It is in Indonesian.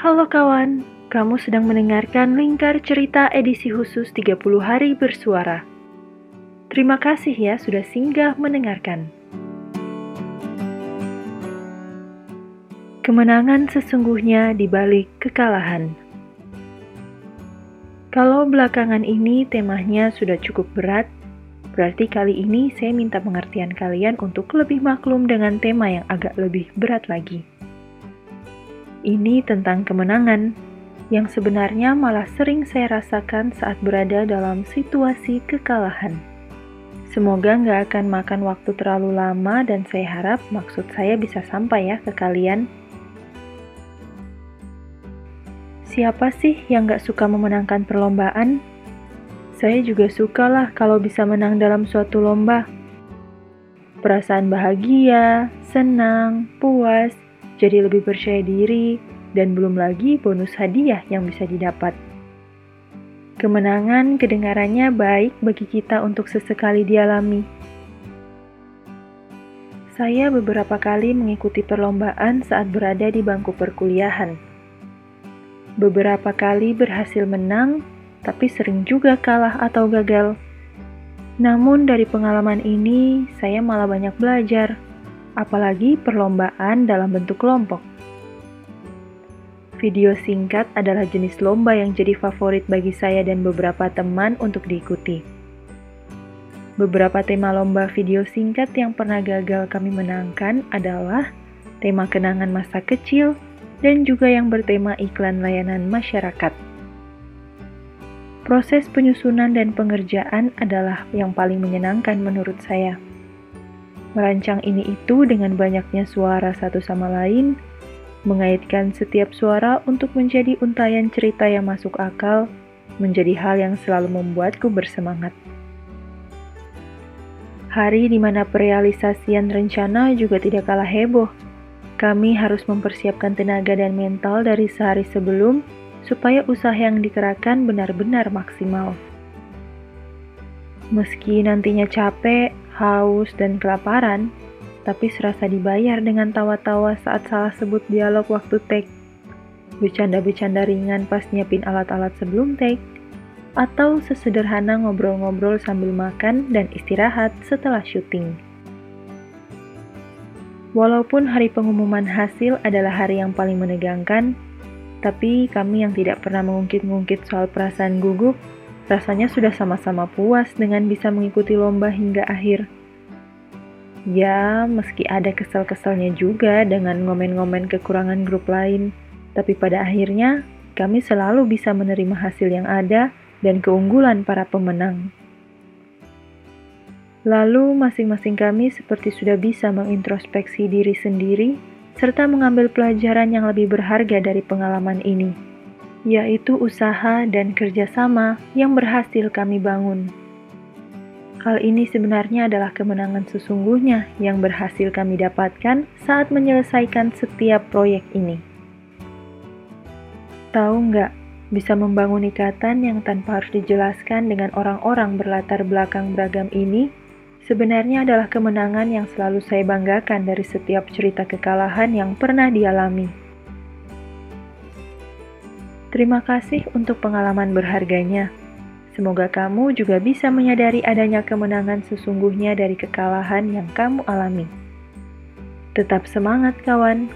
Halo kawan, kamu sedang mendengarkan Lingkar Cerita edisi khusus 30 hari bersuara. Terima kasih ya sudah singgah mendengarkan. Kemenangan sesungguhnya di balik kekalahan. Kalau belakangan ini temanya sudah cukup berat, berarti kali ini saya minta pengertian kalian untuk lebih maklum dengan tema yang agak lebih berat lagi. Ini tentang kemenangan, yang sebenarnya malah sering saya rasakan saat berada dalam situasi kekalahan. Semoga nggak akan makan waktu terlalu lama dan saya harap maksud saya bisa sampai ya ke kalian. Siapa sih yang gak suka memenangkan perlombaan? Saya juga sukalah kalau bisa menang dalam suatu lomba. Perasaan bahagia, senang, puas, jadi lebih percaya diri, dan belum lagi bonus hadiah yang bisa didapat. Kemenangan kedengarannya baik bagi kita untuk sesekali dialami. Saya beberapa kali mengikuti perlombaan saat berada di bangku perkuliahan Beberapa kali berhasil menang, tapi sering juga kalah atau gagal. Namun dari pengalaman ini, saya malah banyak belajar, apalagi perlombaan dalam bentuk kelompok. Video singkat adalah jenis lomba yang jadi favorit bagi saya dan beberapa teman untuk diikuti. Beberapa tema lomba video singkat yang pernah gagal kami menangkan adalah tema kenangan masa kecil, dan juga yang bertema iklan layanan masyarakat. Proses penyusunan dan pengerjaan adalah yang paling menyenangkan menurut saya. Merancang ini itu dengan banyaknya suara satu sama lain, mengaitkan setiap suara untuk menjadi untayan cerita yang masuk akal, menjadi hal yang selalu membuatku bersemangat. Hari di mana perealisasian rencana juga tidak kalah heboh, kami harus mempersiapkan tenaga dan mental dari sehari sebelum supaya usaha yang dikerahkan benar-benar maksimal. Meski nantinya capek, haus, dan kelaparan, tapi serasa dibayar dengan tawa-tawa saat salah sebut dialog waktu take, bercanda-bercanda ringan pas nyiapin alat-alat sebelum take, atau sesederhana ngobrol-ngobrol sambil makan dan istirahat setelah syuting. Walaupun hari pengumuman hasil adalah hari yang paling menegangkan, tapi kami yang tidak pernah mengungkit-ungkit soal perasaan gugup, rasanya sudah sama-sama puas dengan bisa mengikuti lomba hingga akhir. Ya, meski ada kesal-kesalnya juga dengan ngomen-ngomen kekurangan grup lain, tapi pada akhirnya kami selalu bisa menerima hasil yang ada dan keunggulan para pemenang. Lalu, masing-masing kami seperti sudah bisa mengintrospeksi diri sendiri serta mengambil pelajaran yang lebih berharga dari pengalaman ini, yaitu usaha dan kerjasama yang berhasil kami bangun. Hal ini sebenarnya adalah kemenangan sesungguhnya yang berhasil kami dapatkan saat menyelesaikan setiap proyek ini. Tahu nggak, bisa membangun ikatan yang tanpa harus dijelaskan dengan orang-orang berlatar belakang beragam ini sebenarnya adalah kemenangan yang selalu saya banggakan dari setiap cerita kekalahan yang pernah dialami. Terima kasih untuk pengalaman berharganya. Semoga kamu juga bisa menyadari adanya kemenangan sesungguhnya dari kekalahan yang kamu alami. Tetap semangat, kawan!